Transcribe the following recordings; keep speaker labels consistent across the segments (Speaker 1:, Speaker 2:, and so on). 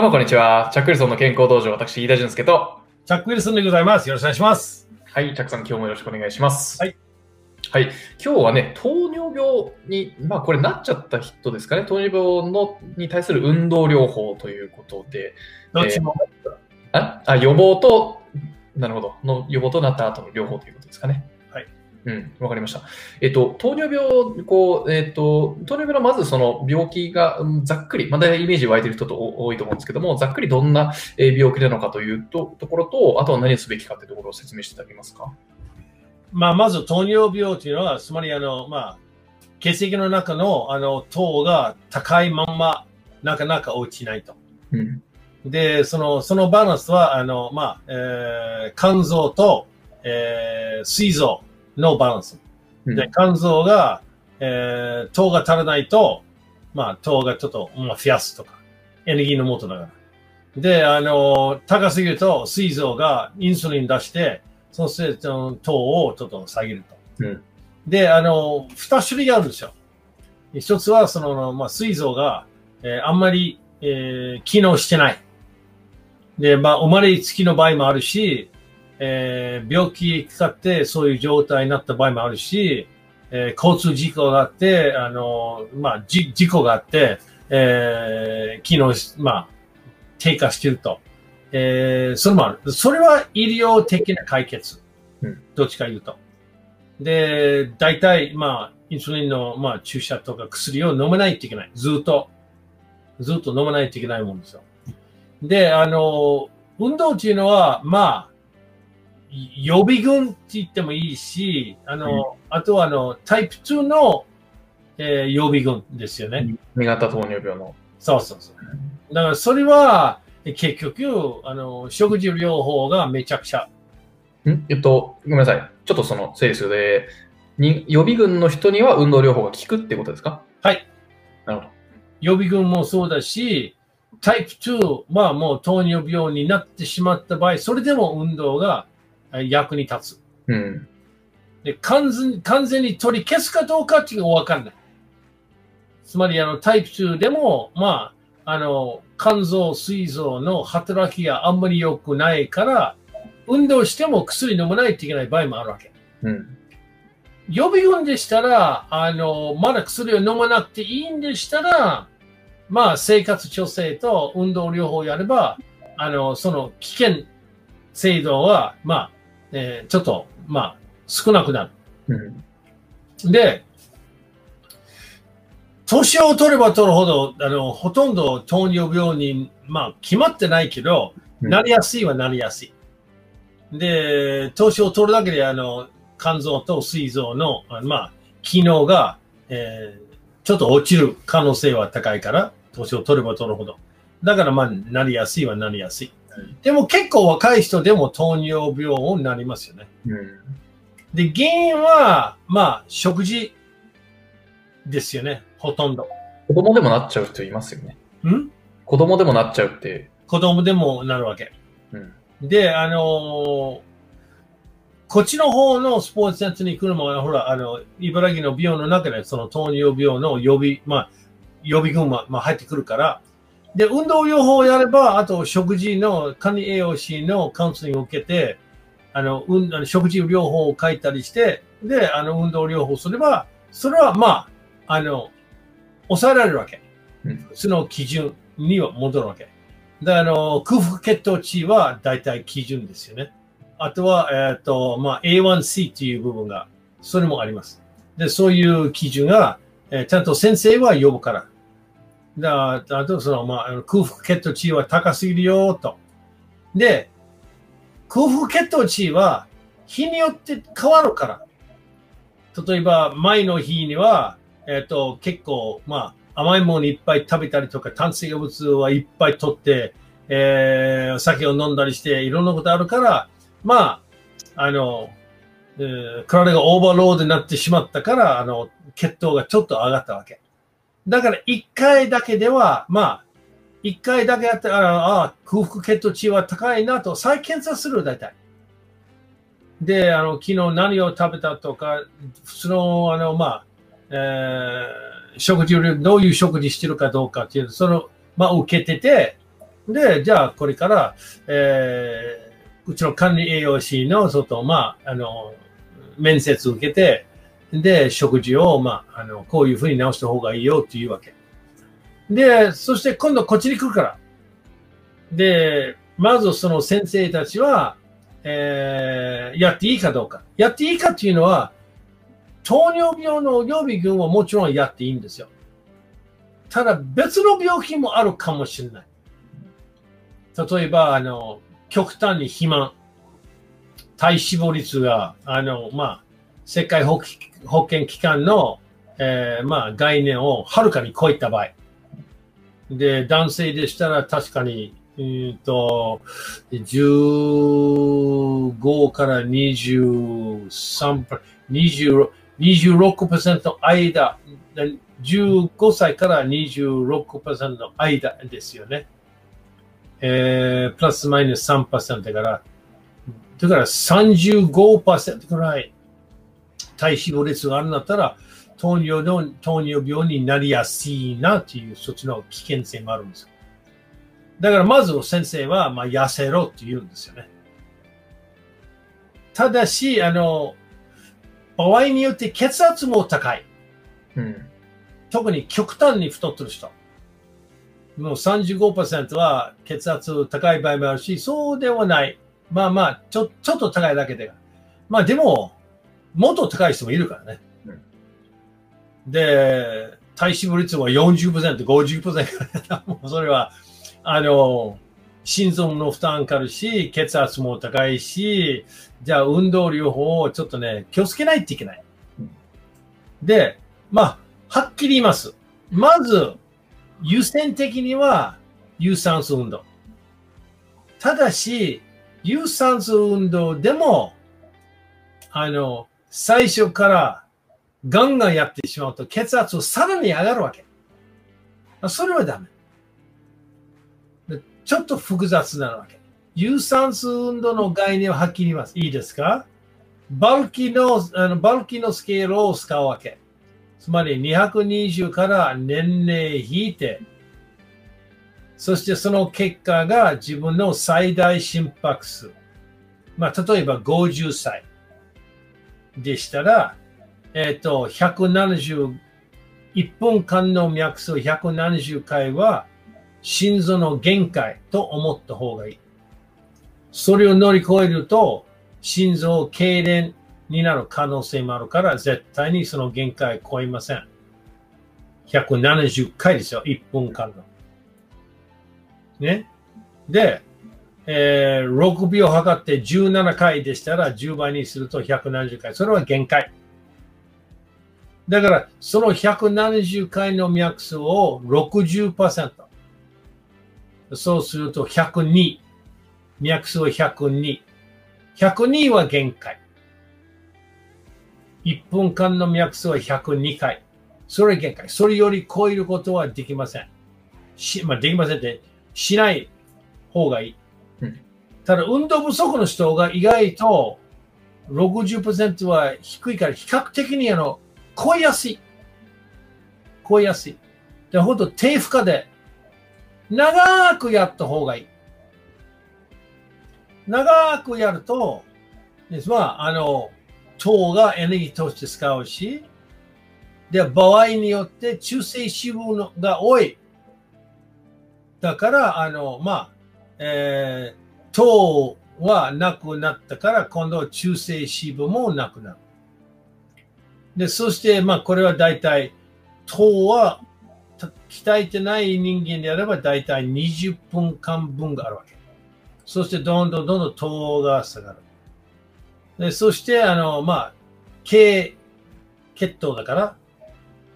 Speaker 1: どうもこんにちは。チャックウィルソンの健康道場、私、飯田俊介と。
Speaker 2: チャック・ウィルソンでございます。よろしくお願いします。
Speaker 1: はい、チャックさん、今日もよろしくお願いします。
Speaker 2: はい。
Speaker 1: はい、今日はね、糖尿病に、まあこれなっちゃった人ですかね、糖尿病のに対する運動療法ということで、
Speaker 2: どっちも、
Speaker 1: ああ予防と、なるほど、の予防となった後の療法ということですかね。
Speaker 2: はい。
Speaker 1: うん、わかりました。えっと、糖尿病、こう、えっと、糖尿病のまずその病気が、うんざっくり、まあ、大体イメージ湧いてる人とお多いと思うんですけども、ざっくりどんなえー病気なのかというとところと、あとは何をすべきかというところを説明していただけますか？
Speaker 2: まあ、まず糖尿病というのは、つまり、あの、まあ、血液の中の、あの、糖が高いまんま、なかなか落ちないと。
Speaker 1: うん。
Speaker 2: で、その、そのバランスは、あの、まあ、えー肝臓と、えー膵臓のバランス。
Speaker 1: うん
Speaker 2: で、肝臓が、えー糖が足らないと、まあ、糖がちょっと、まあ、増やすとか、エネルギーの元だから。で、あの、高すぎると、膵臓がインスリン出して、そして、その糖をちょっと下げると。
Speaker 1: うん
Speaker 2: で、あの、二種類あるんですよ。一つは、その、まあ、膵臓が、えーあんまり、えー機能してない。で、まあ、生まれつきの場合もあるし、えー病気かかってそういう状態になった場合もあるし、えー交通事故があって、あの、まあ、じ事故があって、えー機能し、まあ、低下してると。えーそれもある。それは医療的な解決。
Speaker 1: うん
Speaker 2: どっちか言うと。で、大体、まあ、インスリンの、まあ、注射とか薬を飲めないといけない。ずっと。ずっと飲まないといけないもんですよ。で、あの、運動っていうのは、まあ、予備軍って言ってもいいし、あの、あとはあの、タイプ2の、えー予備軍ですよね。
Speaker 1: 2型糖尿病の。
Speaker 2: そうそうそう。だからそれは、結局、あの、食事療法がめちゃくちゃ。
Speaker 1: ん？えっと、ごめんなさい。ちょっとその整理するで、に予備軍の人には運動療法が効くってことですか？
Speaker 2: はい。
Speaker 1: なるほど。
Speaker 2: 予備軍もそうだし、タイプ2はもう糖尿病になってしまった場合、それでも運動がえ役に立つ。
Speaker 1: うん。
Speaker 2: で完全完全に取り消すかどうかっていうのがわかんない。つまり、あの、タイプ2でも、まあ、あの、肝臓、膵臓の働きがあんまり良くないから、運動しても薬飲まないといけない場合もあるわけ。
Speaker 1: うん。
Speaker 2: 予備軍でしたら、あの、まだ薬を飲まなくていいんでしたら、まあ、生活調整と運動療法をやれば、あの、その危険程度は、まあ、えーちょっと、まあ、少なくなる。
Speaker 1: うん。
Speaker 2: で、年を取れば取るほど、あの、ほとんど糖尿病に、まあ、決まってないけど、
Speaker 1: うん
Speaker 2: なりやすいはなりやすい。で、年を取るだけで、あの、肝臓と膵臓の、あまあ、機能が、えーちょっと落ちる可能性は高いから、年を取れば取るほど。だから、まあ、なりやすいはなりやすい。でも結構若い人でも糖尿病になりますよね。
Speaker 1: うん。
Speaker 2: で、原因は、まあ、食事ですよね、ほとんど。
Speaker 1: 子供でもなっちゃう人いますよね。
Speaker 2: ん？
Speaker 1: 子供でもなっちゃうって。
Speaker 2: 子供でもなるわけ。
Speaker 1: うん。
Speaker 2: で、あのーこっちの方のスポーツセンターに来るのも、ほら、あの、茨城の病の中で、その糖尿病の予備、まあ、予備軍は、まあ、入ってくるから、で、運動療法をやれば、あと食事の管理栄養士のカウンセリングを受けて、あの、うん、あの食事療法を書いたりして、で、あの、運動療法をすれば、それは、まあ、あの、抑えられるわけ。
Speaker 1: うん
Speaker 2: その基準には戻るわけ。で、あの、空腹血糖値は大体基準ですよね。あとは、えっ、と、まあ、A1C っていう部分が、それもあります。で、そういう基準が、えーちゃんと先生は呼ぶから。だあと、その、まあ、空腹血糖値は高すぎるよ、と。で、空腹血糖値は日によって変わるから。例えば、前の日には、えっ、と、結構、まあ、甘いものいっぱい食べたりとか、炭水化物はいっぱい取って、えー、お酒を飲んだりして、いろんなことあるから、まあ、あの、えー体がオーバーロードになってしまったから、あの、血糖がちょっと上がったわけ。だから、一回だけでは、まあ、一回だけやったら、ああ、空腹血糖値は高いなと再検査する、大体。で、あの、昨日何を食べたとか、普通の、あの、まあ、えー食事を、どういう食事してるかどうかっていう、その、まあ、受けてて、で、じゃあこれから、えー、うちの管理栄養士の外、まあ、あの、面接受けて、で、食事を、まあ、あの、こういうふうに直した方がいいよっていうわけ。で、そして今度こっちに来るから。で、まずその先生たちは、えー、やっていいかどうか。やっていいかっていうのは、糖尿病の予備軍はもちろんやっていいんですよ。ただ別の病気もあるかもしれない。例えば、あの、極端に肥満。体脂肪率が、あの、まあ、世界保保険機関の、えー、まあ、概念をはるかに超えた場合。で、男性でしたら確かに、えー、と、15から23、20 26%の間、15歳から26%の間ですよね。えー、プラスマイナス3%だから、だから35%くらい体脂肪率があるんだったら、糖尿の糖尿病になりやすいなっていう、そっちの危険性もあるんですよ。だからまず先生は、まあ、痩せろって言うんですよね。ただし、あの、場合によって血圧も高い。うん、特に極端に太ってる人。もう35%は血圧高い場合もあるし、そうではない。まあまあ、ちょ、ちょっと高いだけで。まあでも、もっと高い人もいるからね。うん、で、体脂肪率は40%、50%から、も うそれは、あの、心臓の負担かかるし、血圧も高いし、じゃあ運動療法をちょっとね、気をつけないといけない。で、まあ、はっきり言います。まず、優先的には有酸素運動。ただし、有酸素運動でも、あの、最初からガンガンやってしまうと血圧をさらに上がるわけ。それはダメ。ちょっと複雑なわけ。有酸素運動の概念ははっきり言います。いいですか？バルキの、あのバルキのスケールを使うわけ。つまり220から年齢引いて、そしてその結果が自分の最大心拍数。まあ、例えば50歳でしたら、えっ、ー、と、170、1分間の脈数170回は心臓の限界と思った方がいい。それを乗り越えると、心臓痙攣になる可能性もあるから、絶対にその限界を超えません。170回ですよ、1分間の。ね。で、えー、6秒測って17回でしたら10倍にすると170回。それは限界。だから、その170回の脈数を60%。そうすると102。脈数は102。102は限界。1分間の脈数は102回。それ限界。それより超えることはできません。し、まあ、できませんって、しない方がいい。ただ、運動不足の人が意外と60%は低いから、比較的にあの、超えやすい。超えやすい。で、ほんと低負荷で長くやった方がいい。長くやると、実は、あの、糖がエネルギーとして使うし、で、場合によって中性脂肪のが多い。だから、あの、まあ、えー、糖はなくなったから、今度は中性脂肪もなくなる。で、そして、まあ、これは大体、糖は鍛えてない人間であれば大体20分間分があるわけ。そしてどんどんどんどん糖が下がる。でそして、あの、まあ、軽血糖だから、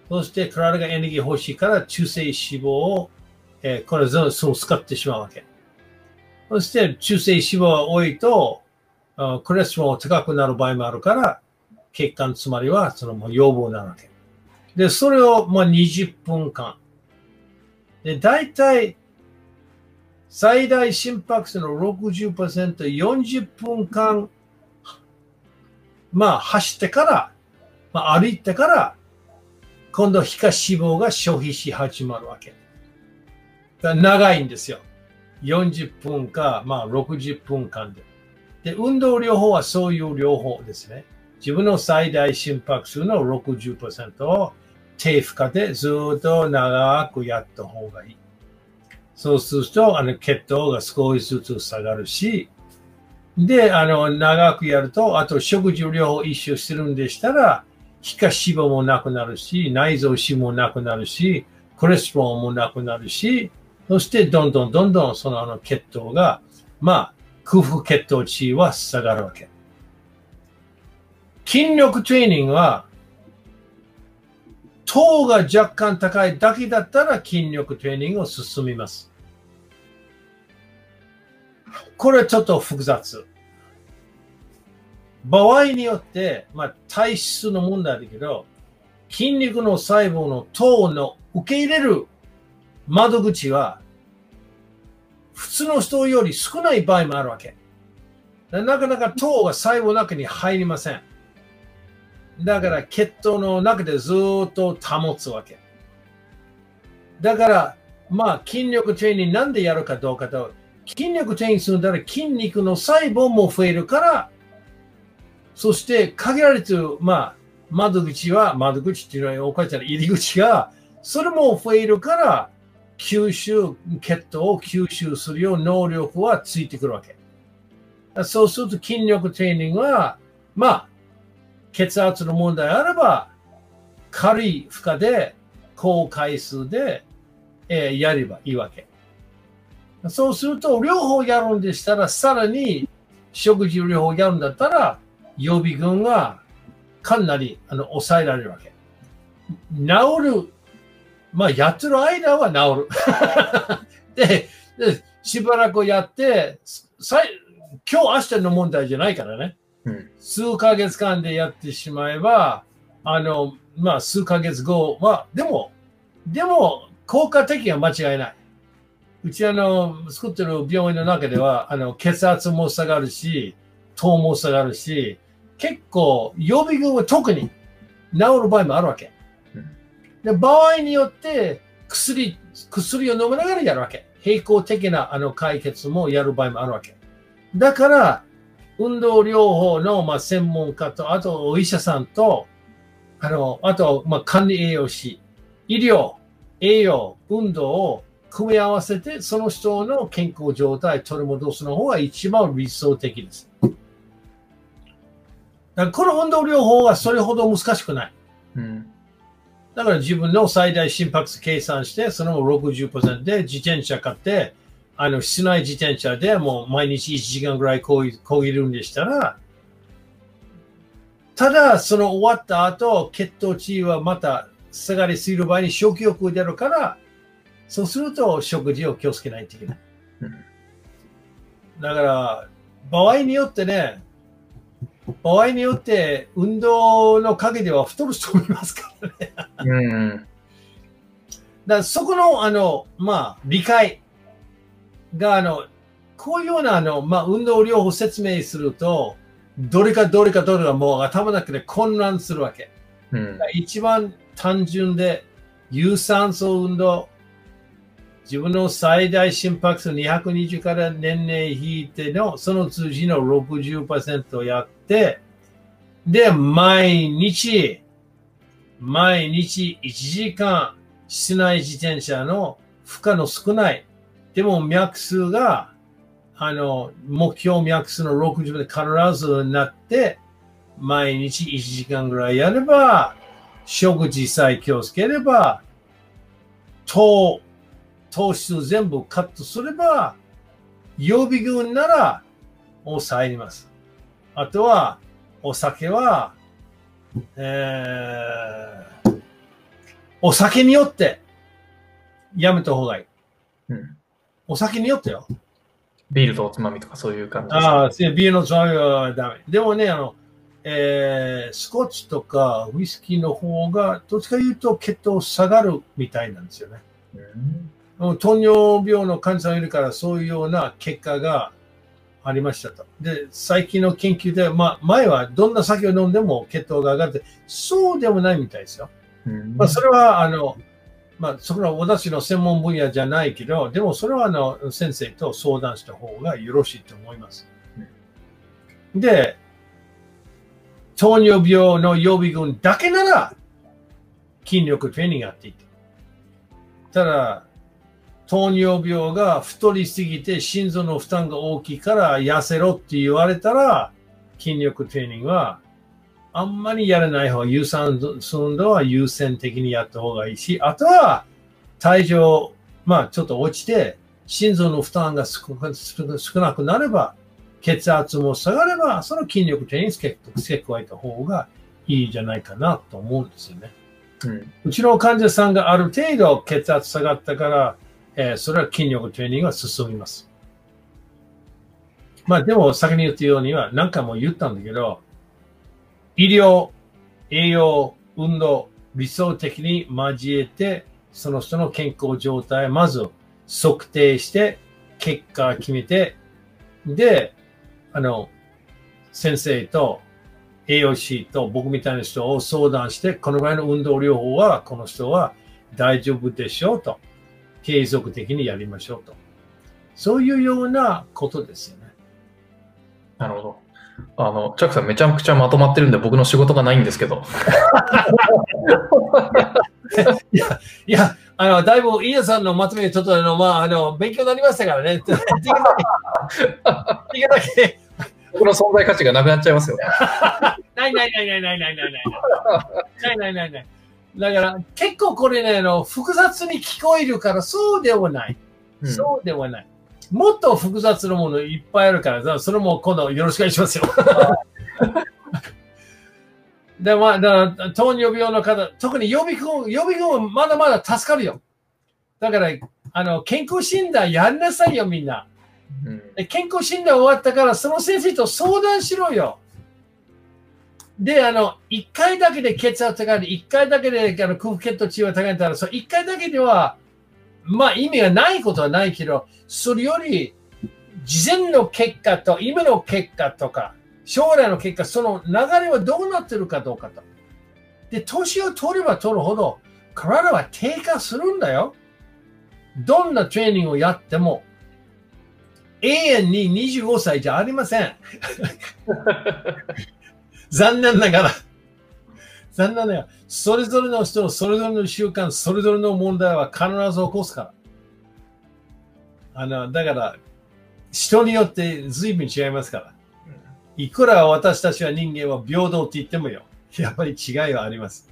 Speaker 2: そして体がエネルギー欲しいから中性脂肪を、えー、これそう使ってしまうわけ。そして中性脂肪が多いと、コレステロール高くなる場合もあるから、血管つまりはそのもう要望なわけ。で、それをまあ20分間。で、大体、最大心拍数の60%、40分間、まあ走ってから、まあ歩いてから、今度皮下脂肪が消費し始まるわけ。長いんですよ。40分か、まあ、60分間で。で、運動療法はそういう療法ですね。自分の最大心拍数の60%を低負荷でずっと長くやった方がいい。そうすると、あの、血糖が少しずつ下がるし、で、あの、長くやると、あと食事療法一周するんでしたら、皮下脂肪もなくなるし、内臓脂肪もなくなるし、コレステロールもなくなるし、そしてどんどんどんどんそのあの血糖が、まあ、空腹血糖値は下がるわけ。筋力トレーニングは、糖が若干高いだけだったら筋力トレーニングを進みます。これちょっと複雑。場合によって、まあ、体質の問題だけど、筋肉の細胞の糖の受け入れる窓口は、普通の人より少ない場合もあるわけ。なかなか糖が細胞の中に入りません。だから血糖の中でずっと保つわけ。だから、まあ筋力トレーングなんでやるかどうかと、筋力トレーンするなら筋肉の細胞も増えるから、そして限られてる、まあ、窓口は、窓口っていうのはおかしい入り口が、それも増えるから、吸収、血糖を吸収するよう能力はついてくるわけ。そうすると筋力トレーニングは、まあ、血圧の問題あれば、軽い負荷で、高回数で、えー、やればいいわけ。そうすると、両方やるんでしたら、さらに食事療法やるんだったら、予備軍がかなりあの抑えられるわけ。治る、まあ、やってる間は治る で。で、しばらくやって、さ今日明日の問題じゃないからね。うん、数ヶ月間でやってしまえば、あの、まあ、数ヶ月後は、でも、でも、効果的には間違いない。うちあの、作ってる病院の中では、あの、血圧も下がるし、糖も下がるし、結構予備軍は特に治る場合もあるわけ。で場合によって薬、薬を飲みながらやるわけ。並行的なあの解決もやる場合もあるわけ。だから、運動療法のまあ専門家と、あとお医者さんと、あの、あとまあ管理栄養士、医療、栄養、運動を組み合わせて、その人の健康状態取り戻すの方が一番理想的です。だからこの運動療法はそれほど難しくない。うん、だから自分の最大心拍数計算して、その60%で自転車買って、あの、室内自転車でもう毎日1時間ぐらいこぎるんでしたら、ただ、その終わった後、血糖値はまた下がりすぎる場合に食欲出るから、そうすると食事を気をつけないといけない。うん、だから、場合によってね、場合によって運動の陰では太る人もいますからね。うん、だからそこの、あの、まあ、理解が、あの、こういうような、あの、まあ、運動療法説明すると、どれかどれかどれかもう頭の中で混乱するわけ。うん、一番単純で、有酸素運動、自分の最大心拍数220から年々引いての、その数字の60%をやって、で、毎日、毎日1時間、室内自転車の負荷の少ない、でも脈数が、あの、目標脈数の60で必ずなって、毎日1時間ぐらいやれば、食事さえ気をつければ、糖、糖質全部カットすれば、予備軍なら抑えます。あとは、お酒は、えー、お酒によってやめた方がいい。うん、お酒によってよ。
Speaker 1: ビールとおつまみとかそういう感じ
Speaker 2: ですあ、ビールのつまみはダメ。でもね、あの、えー、スコッチとかウイスキーの方が、どっちか言うと血糖下がるみたいなんですよね。うん糖尿病の患者さんいるから、そういうような結果がありましたと。で、最近の研究で、まあ、前はどんな酒を飲んでも血糖が上がって、そうでもないみたいですよ。まあ、それは、あの、まあ、それは私の専門分野じゃないけど、でもそれはあの先生と相談した方がよろしいと思います。で、糖尿病の予備軍だけなら筋力トレーニングやっていいと。ただ、糖尿病が太りすぎて心臓の負担が大きいから痩せろって言われたら、筋力トレーニングはあんまりやらない方が、有酸素運動は優先的にやった方がいいし、あとは体重、まあちょっと落ちて、心臓の負担が少少なくなれば、血圧も下がれば、その筋力トレーニング付け付け加えた方がいいんじゃないかなと思うんですよね。
Speaker 1: うん。
Speaker 2: うちの患者さんがある程度血圧下がったから、えーそれは筋力トレーニングが進みます。まあでも先に言ったようには何回も言ったんだけど、医療、栄養、運動、理想的に交えて、その人の健康状態、まず測定して、結果決めて、で、あの、先生と栄養士と僕みたいな人を相談して、このぐらいの運動療法はこの人は大丈夫でしょうと。継続的にやりましょうと。そういうようなことですよね。
Speaker 1: なるほど。あの、チャックさんめちゃくちゃまとまってるんで僕の仕事がないんですけど。
Speaker 2: いや、いや、あの、だいぶ、イヤさんのまとめちょっとあの、まあ、あの、勉強になりましたからね。できだけ、
Speaker 1: 僕の存在価値がなくなっちゃいますよ。
Speaker 2: ないないないないないないないない。ないないないない。だから、結構これね、あの、複雑に聞こえるから、そうではない。
Speaker 1: うん
Speaker 2: そうではない。もっと複雑なものいっぱいあるから、さそれも今度よろしくお願いしますよ。で、まあ、だ糖尿病の方、特に予備軍、予備軍はまだまだ助かるよ。だから、あの、健康診断やんなさいよ、みんな。
Speaker 1: うん
Speaker 2: で健康診断終わったから、その先生と相談しろよ。で、あの、一回だけで血圧高い、一回だけであの空腹血糖値が高いんだったら、そう一回だけでは、まあ意味がないことはないけど、それより、事前の結果と今の結果とか、将来の結果、その流れはどうなってるかどうかと。で、年を取れば取るほど、体は低下するんだよ。どんなトレーニングをやっても、永遠に25歳じゃありません。残念ながら。残念ながら、それぞれの人のそれぞれの習慣、それぞれの問題は必ず起こすから。あの、だから、人によって随分違いますから。いくら私たちは人間は平等って言ってもよ。やっぱり違いはあります。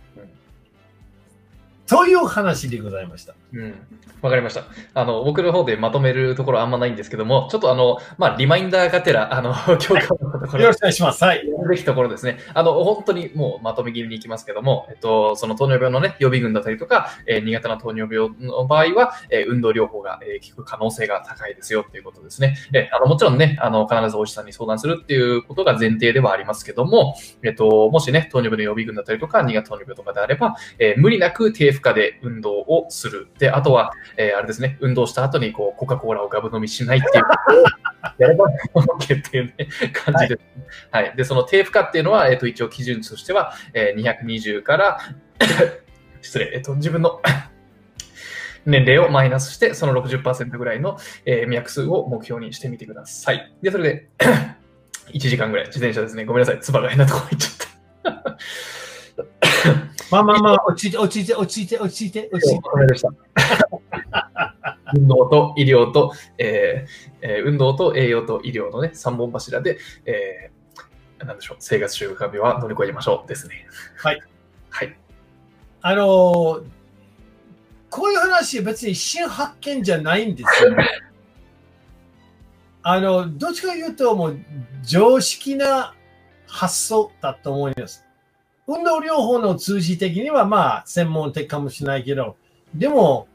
Speaker 2: という話でございました。
Speaker 1: うん。わかりました。あの、僕の方でまとめるところあんまないんですけども、ちょっとあの、まあ、リマインダーがてら、あの、教科のところ
Speaker 2: よろしくお願いします。はい。
Speaker 1: べきところですね。あの、本当にもうまとめ気味にいきますけども、えっと、その糖尿病のね、予備軍だったりとか、えー苦手な糖尿病の場合は、えー運動療法が、えー効く可能性が高いですよっていうことですね。えーあの、もちろんね、あの、必ずお医者さんに相談するっていうことが前提ではありますけども、えっと、もしね、糖尿病の予備軍だったりとか、苦手な糖尿病とかであれば、えー無理なく低負荷で運動をする。で、あとは、えーあれですね、運動した後にこう、コカ・コーラをガブ飲みしないっていう。やれば OK っていうね、感じです。はい。で、その低負荷っていうのは、えっ、と、一応基準値としては、えー220から、失礼、えっ、と、自分の 年齢をマイナスして、その60%ぐらいの、えー脈数を目標にしてみてください。で、それで、1時間ぐらい、自転車ですね。ごめんなさい。つばが変なとこ行っちゃった。
Speaker 2: まあまあまあ、落ち着いて、落ち着いて、落ち着いて、落ち着いて、落ち着いて。
Speaker 1: お疲れでした。運動と医療と、えーえー運動と栄養と医療のね、3本柱で、えーなんでしょう、生活習慣病は乗り越えましょうですね。
Speaker 2: はい。
Speaker 1: はい。
Speaker 2: あのーこういう話、別に新発見じゃないんですよ。あの、どっちかというと、もう常識な発想だと思います。運動療法の通じ的には、まあ、専門的かもしれないけど、でも、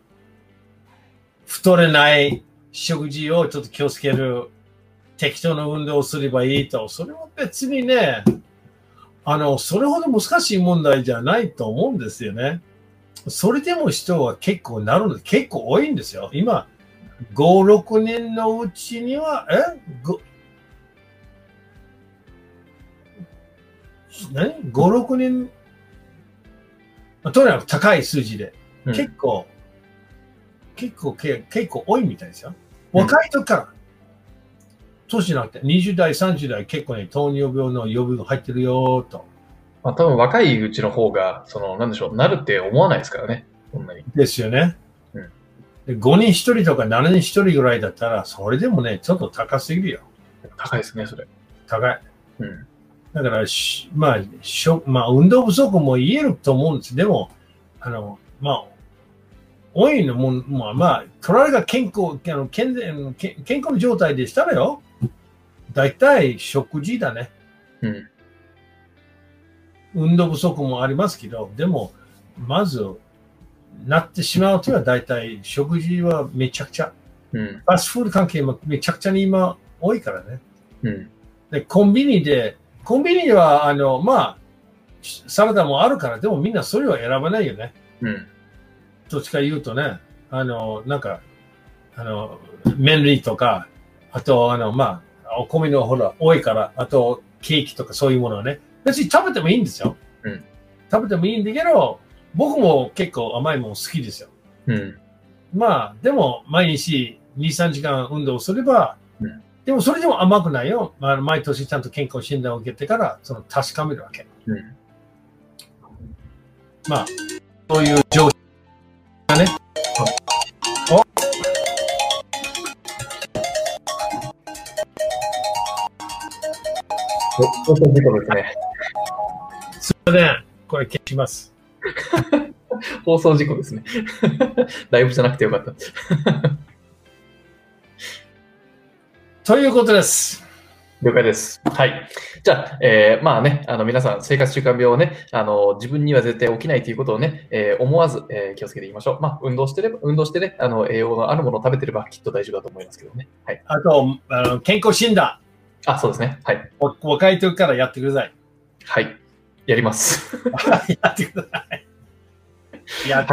Speaker 2: 太れない食事をちょっと気をつける、適当な運動をすればいいと、それは別にね、あの、それほど難しい問題じゃないと思うんですよね。それでも人は結構なるので、結構多いんですよ。今、5、6年のうちには、え何 ?5、6年、まあとにかく高い数字で、
Speaker 1: うん
Speaker 2: 結構結構け結構多いみたいですよ。若い時から、年になって、20代、30代、結構ね、糖尿病の予備が入ってるよーと。
Speaker 1: まあ、多分若いうちの方が、その、なんでしょう、なるって思わないですからね。そんなに。
Speaker 2: ですよね。
Speaker 1: うん
Speaker 2: で5人1人とか7人1人ぐらいだったら、それでもね、ちょっと高すぎるよ。
Speaker 1: 高いですね、それ。
Speaker 2: 高い。
Speaker 1: うん。
Speaker 2: だからし、まあ、しょまあ、運動不足も言えると思うんです。でも、あの、まあ、多いのも、まあ、まあ、体が健康、あの健全健健康の状態でしたらよ、大体食事だね。
Speaker 1: うん。
Speaker 2: 運動不足もありますけど、でも、まず、なってしまうとは大体食事はめちゃくちゃ、
Speaker 1: うん。
Speaker 2: ファストフード関係もめちゃくちゃに今多いからね。
Speaker 1: うん。
Speaker 2: で、コンビニで、コンビニでは、あの、まあ、サラダもあるから、でもみんなそれは選ばないよね。
Speaker 1: うん。
Speaker 2: どっちか言うとね、あの、なんか、あの、麺類とか、あと、あの、まあ、お米のほら、多いから、あと、ケーキとかそういうものはね、別に食べてもいいんですよ。
Speaker 1: うん
Speaker 2: 食べてもいいんだけど、僕も結構甘いもの好きですよ。
Speaker 1: うん。
Speaker 2: まあ、でも、毎日2、3時間運動すれば、
Speaker 1: うん
Speaker 2: でもそれでも甘くないよ。まあ、毎年ちゃんと健康診断を受けてから、その確かめるわけ。
Speaker 1: うん。
Speaker 2: まあ、そういう状況がね。お
Speaker 1: お、放送事故ですね。
Speaker 2: すいません。これ消します。
Speaker 1: 放送事故ですね。ライブじゃなくてよかった。
Speaker 2: ということです。
Speaker 1: 了解です。はい。じゃあ、えーまあね、あの皆さん、生活習慣病をね、あの自分には絶対起きないということをね、えー思わず、えー気をつけていきましょう。まあ、運動してれば、運動してね、あの栄養のあるものを食べてればきっと大丈夫だと思いますけどね。はい。
Speaker 2: あと、あの健康診断。
Speaker 1: あ、そうですね。はい。
Speaker 2: お若い時からやってください。
Speaker 1: はい。やります。
Speaker 2: やってください。やって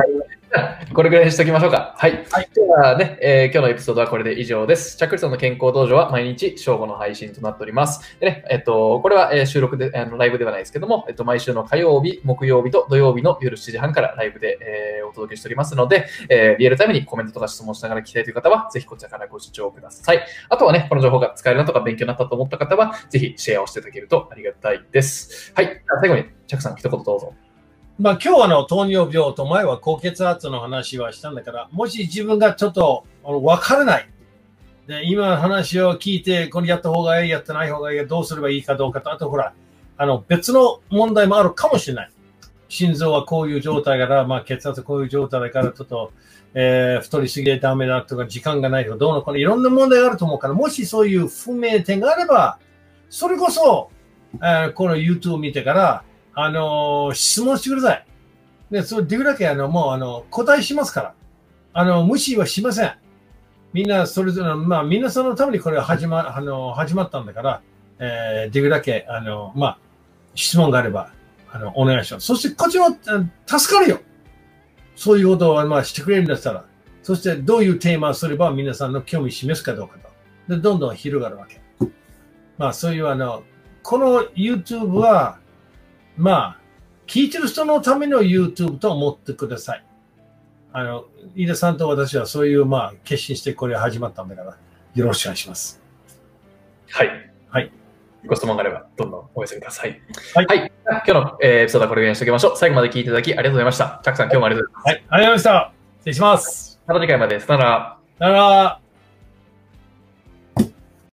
Speaker 1: これぐらいにしておきましょうか。はい。
Speaker 2: はい
Speaker 1: ではね、えー今日のエピソードはこれで以上です。チャックリソンの健康道場は毎日正午の配信となっております。でね、えっと、これは、えー収録で、あのライブではないですけども、えっと、毎週の火曜日、木曜日と土曜日の夜7時半からライブで、えーお届けしておりますので、えーリアルタイムにコメントとか質問しながら聞きたいという方は、ぜひこちらからご視聴ください。あとはね、この情報が使えるなとか勉強になったと思った方は、ぜひシェアをしていただけるとありがたいです。はい。最後に、チャックさん一言どうぞ。
Speaker 2: まあ、今日はあの糖尿病と前は高血圧の話はしたんだから、もし自分がちょっとあの分からない。で、今の話を聞いて、これやった方がいい、やってない方がいい、どうすればいいかどうかと、あとほら、あの別の問題もあるかもしれない。心臓はこういう状態から、まあ、血圧こういう状態だから、ちょっと、えー太りすぎでダメだとか、時間がないとか、どうのこのいろんな問題があると思うから、もしそういう不明点があれば、それこそ、えーこの YouTube 見てから、あのー質問してください。で、それできるだけ、あの、もう、あの、答えしますから。あの、無視はしません。みんな、それぞれの、まあ、皆さんのためにこれは始ま、あの、始まったんだから、えーできるだけ、あの、まあ、質問があれば、あの、お願いします。そして、こっちも、あ助かるよ。そういうことを、まあ、してくれるんだったら。そして、どういうテーマをすれば皆さんの興味示すかどうかと。で、どんどん広がるわけ。まあ、そういう、あの、この YouTube は、まあ、聞いてる人のための YouTube と思ってください。あの、飯田さんと私はそういう、まあ、決心してこれ始まったんだから、よろしくお願いします。
Speaker 1: はい。
Speaker 2: はい。
Speaker 1: ご質問があれば、どんどんお寄せください。
Speaker 2: はい
Speaker 1: 今日の、えーエピソードはこれぐらいにしておきましょう。最後まで聞いていただきありがとうございました。たくさん今日もありがとうございます。
Speaker 2: はい、ありがとうございました。失礼します。
Speaker 1: また次回まで。さよなら。
Speaker 2: さよなら。